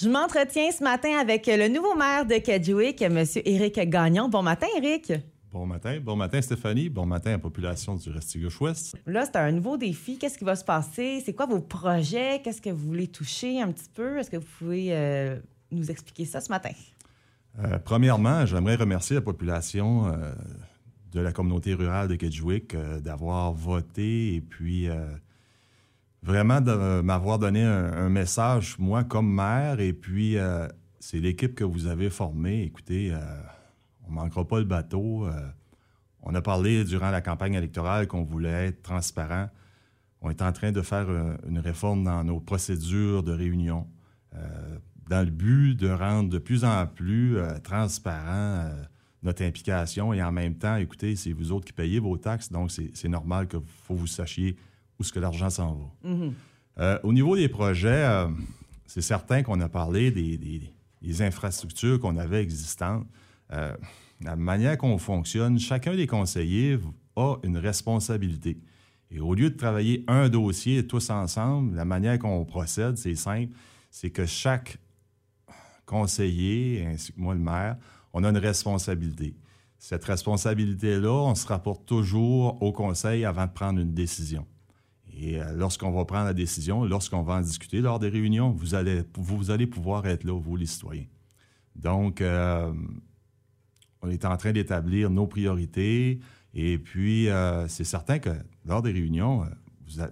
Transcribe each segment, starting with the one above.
Je m'entretiens ce matin avec le nouveau maire de Kedgewick, M. Éric Gagnon. Bon matin, Éric. Bon matin. Bon matin, Stéphanie. Bon matin à la population du Restigouche-Ouest. Là, c'est un nouveau défi. Qu'est-ce qui va se passer? C'est quoi vos projets? Qu'est-ce que vous voulez toucher un petit peu? Est-ce que vous pouvez euh, nous expliquer ça ce matin? Euh, premièrement, j'aimerais remercier la population euh, de la communauté rurale de Kedgewick d'avoir voté et puis vraiment de m'avoir donné un, message, moi, comme maire. Et puis, euh, c'est l'équipe que vous avez formée. Écoutez, euh, on ne manquera pas le bateau. Euh, on a parlé durant la campagne électorale qu'on voulait être transparent. On est en train de faire une réforme dans nos procédures de réunion dans le but de rendre de plus en plus transparent notre implication et en même temps, écoutez, c'est vous autres qui payez vos taxes, donc c'est normal que faut vous sachiez où ce que l'argent s'en va. Mhm. Euh, au niveau des projets, euh, c'est certain qu'on a parlé des, infrastructures qu'on avait existantes. Euh, la manière qu'on fonctionne, chacun des conseillers a une responsabilité. Et au lieu de travailler un dossier tous ensemble, la manière qu'on procède, c'est simple, c'est que chaque conseiller, ainsi que moi le maire, on a une responsabilité. Cette responsabilité-là, on se rapporte toujours au conseil avant de prendre une décision. Et euh, lorsqu'on va prendre la décision, lorsqu'on va en discuter lors des réunions, vous allez, vous allez pouvoir être là, vous les citoyens. Donc, euh, on est en train d'établir nos priorités. Et puis, euh, c'est certain que lors des réunions,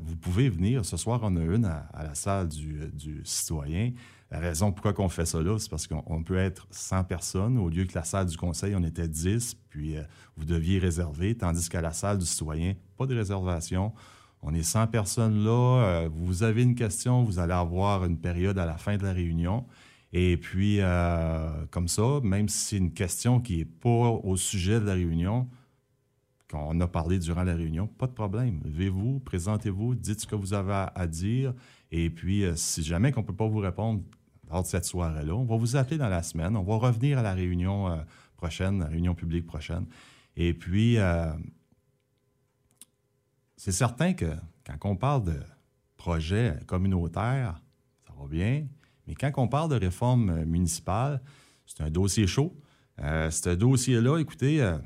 vous, pouvez venir. Ce soir, on a une à, la salle du, citoyen. La raison pourquoi on fait ça là, c'est parce qu'on peut être 100 personnes au lieu que la salle du conseil, on était 10, puis vous deviez réserver, tandis qu'à la salle du citoyen, pas de réservation. On est 100 personnes là. Euh, vous avez une question, vous allez avoir une période à la fin de la réunion. Et puis, euh, comme ça, même si c'est une question qui n'est pas au sujet de la réunion, qu'on a parlé durant la réunion, pas de problème. Levez-vous, présentez-vous, dites ce que vous avez à, dire. Et puis, euh, si jamais qu'on ne peut pas vous répondre lors de cette soirée-là, on va vous appeler dans la semaine. On va revenir à la réunion prochaine, la réunion publique prochaine. Et puis, c'est certain que quand on parle de projet communautaire, ça va bien, mais quand on parle de réforme municipale, c'est un dossier chaud. Euh, ce dossier-là, écoutez, euh,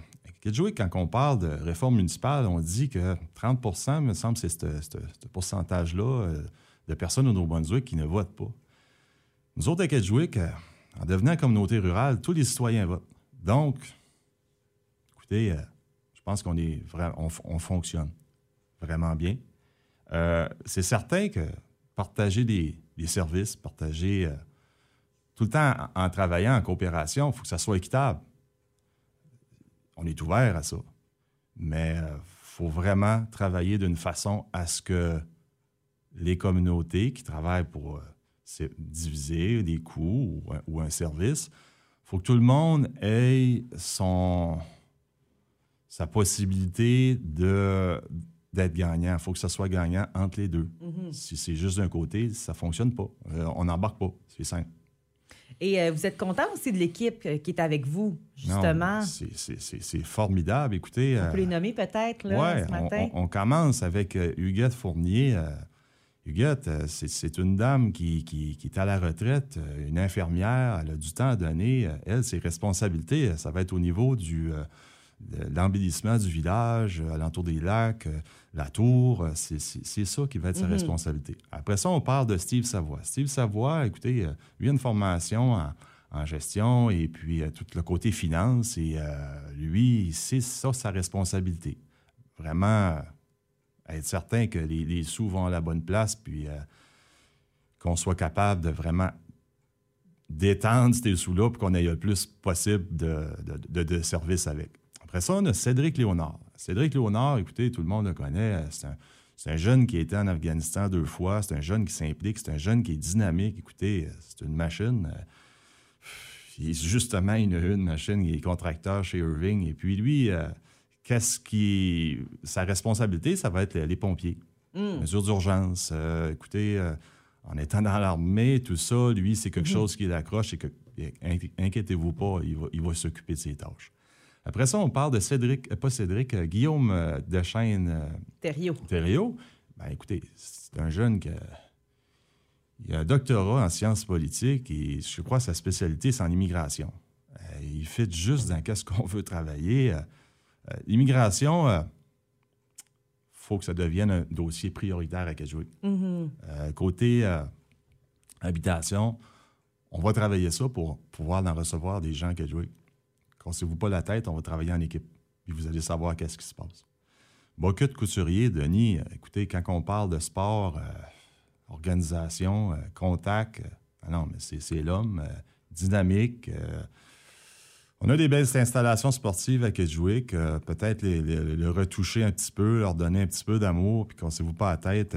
quand on parle de réforme municipale, on dit que 30% me semble, c'est ce pourcentage-là euh, de personnes au Nouveau-Brunswick qui ne votent pas. Nous autres, à Kedgewick, euh, en devenant communauté rurale, tous les citoyens votent. Donc, écoutez, je pense qu'on est on fonctionne vraiment bien. Euh, c'est certain que partager des, services, partager euh, tout le temps en, travaillant en coopération, il faut que ça soit équitable. On est ouvert à ça. Mais il euh, faut vraiment travailler d'une façon à ce que les communautés qui travaillent pour diviser des coûts ou, un service, il faut que tout le monde ait son, sa possibilité de, d'être gagnant. Il faut que ça soit gagnant entre les deux. Mhm. Si c'est juste d'un côté, ça ne fonctionne pas. Euh, on n'embarque pas. C'est simple. Et euh, vous êtes content aussi de l'équipe euh, qui est avec vous, justement? C'est formidable. Écoutez. On peut les nommer peut-être ce matin? On, commence avec Huguette Fournier. Huguette, c'est une dame qui, qui, est à la retraite, une infirmière. Elle a du temps à donner. Elle, ses responsabilités, ça va être au niveau du l'embellissement du village, euh, alentour des lacs, euh, la tour, euh, c'est ça qui va être sa mhm. responsabilité. Après ça, on parle de Steve Savoie. Steve Savoie, écoutez, lui a une formation en, gestion et puis tout le côté finance et lui, c'est ça sa responsabilité. Vraiment être certain que les, sous vont à la bonne place puis qu'on soit capable de vraiment détendre ces sous-là pour qu'on ait le plus possible de, de, de services avec. Après ça, on a Cédric Léonard. Cédric Léonard, écoutez, tout le monde le connaît. C'est un, jeune qui a été en Afghanistan deux fois. C'est un jeune qui s'implique. C'est un jeune qui est dynamique. Écoutez, c'est une machine. Il est justement une, une machine. Il est contracteur chez Irving. Et puis lui, euh, qu'est-ce qui. Sa responsabilité, ça va être les, pompiers. Mm. Mesures d'urgence. Euh, écoutez, euh, en étant dans l'armée, tout ça, lui, c'est quelque mm-hmm. chose qui l'accroche et que, inquiétez-vous pas, il va, il va s'occuper de ses tâches. Après ça, on parle de Cédric, euh, pas Cédric, euh, Guillaume euh, Dechaine. Thériault. Thériault. Ben, écoutez, c'est un jeune qui Il a un doctorat en sciences politiques et je crois que sa spécialité, c'est en immigration. il fait juste dans qu'est-ce qu'on veut travailler. L'immigration, il faut que ça devienne un dossier prioritaire à Kedgewick. Mm-hmm. côté habitation, on va travailler ça pour pouvoir en recevoir des gens à Kedgewick. Cassez-vous pas la tête, on va travailler en équipe. Puis vous allez savoir qu'est-ce qui se passe. Beaucoup de couturiers, Denis, euh, écoutez, quand on parle de sport, euh, organisation, euh, contact, ah non, mais c'est l'homme, dynamique. on a des belles installations sportives à Kedgewick. Peut-être le retoucher un petit peu, leur donner un petit peu d'amour, puis cassez-vous pas la tête.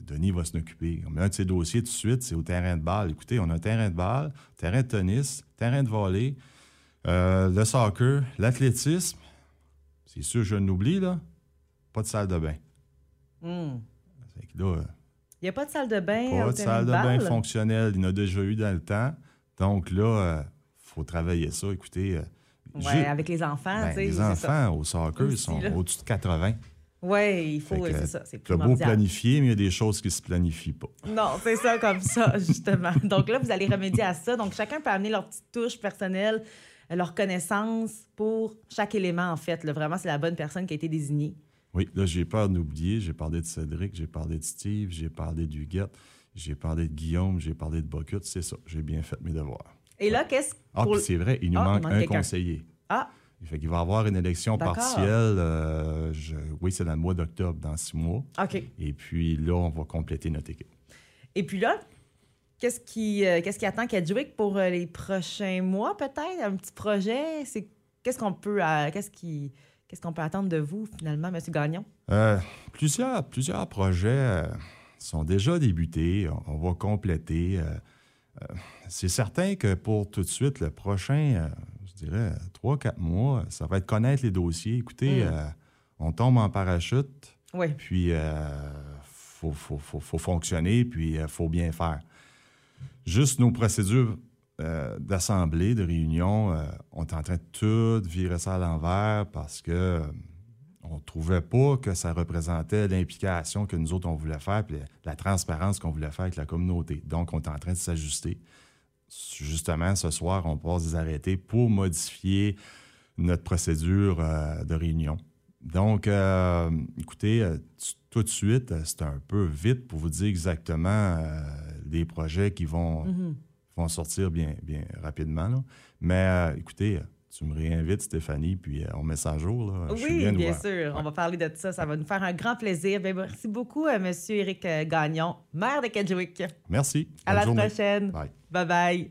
Denis va s'en occuper. Un de ses dossiers tout de suite, c'est au terrain de balle. Écoutez, on a un terrain de balle, terrain de tennis, terrain de volley, le soccer, l'athlétisme. C'est sûr, je n'oublie, là pas de salle de bain. Hmm. il n'y a pas de salle de bain. Pas de salle de bain fonctionnelle. Il y en a déjà eu dans le temps. Donc là, il euh, faut travailler ça. Écoutez. Euh, oui, avec les enfants. Ben, les enfants au soccer, ils sont au-dessus de 80. Oui, il faut, c'est ça, c'est beau planifier, mais il y a des choses qui ne se planifient pas. Non, c'est ça comme ça, justement. Donc là, vous allez remédier à ça. Donc chacun peut amener leur petite touche personnelle, leur connaissance pour chaque élément, en fait. vraiment, c'est la bonne personne qui a été désignée. Oui, là, j'ai peur d'oublier. J'ai parlé de Cédric, j'ai parlé de Steve, j'ai parlé d'Huguette, j'ai parlé de Guillaume, j'ai parlé de Bocute. C'est ça, j'ai bien fait mes devoirs. Et là, qu'est-ce Ah, puis c'est vrai, il nous ah, manque, un conseiller. Ah! Il fait qu'il va y avoir une élection partielle. Euh, oui, c'est dans le mois d'octobre, dans six mois. OK. Et puis là, on va compléter notre équipe. Et puis là, qu'est-ce qui, euh, qu'est-ce qui attend Kedgewick pour euh, les prochains mois, peut-être? Un petit projet? C'est, qu'est-ce qu'on peut... qu'est-ce qui Qu'est-ce qu'on peut attendre de vous, finalement, M. Gagnon? Euh, plusieurs, plusieurs projets euh, sont déjà débutés. On, va compléter. Euh, c'est certain que pour tout de suite, le prochain, je dirais, trois, quatre mois, ça va être connaître les dossiers. Écoutez, hmm. on tombe en parachute. Oui. Puis, il faut, faut, fonctionner, puis il faut bien faire. Juste nos procédures euh, d'assemblée, de réunion, euh, on est en train de tout virer ça à l'envers parce que euh, on trouvait pas que ça représentait l'implication que nous autres on voulait faire, puis la transparence qu'on voulait faire avec la communauté. Donc, on est en train de s'ajuster. Justement, ce soir, on passe des arrêtés pour modifier notre procédure de réunion. Donc, écoutez, tout de suite, c'est un peu vite pour vous dire exactement les projets qui vont, mm-hmm vont sortir bien, bien rapidement. Mais euh, écoutez, tu me réinvites, Stéphanie, puis euh, on met ça à jour. Là. Oui, bien, sûr. On va parler de ça. Ça va nous faire un grand plaisir. Ben, merci beaucoup, à euh, M. Éric Gagnon, maire de Kedgewick. Merci. À la prochaine. Bye bye.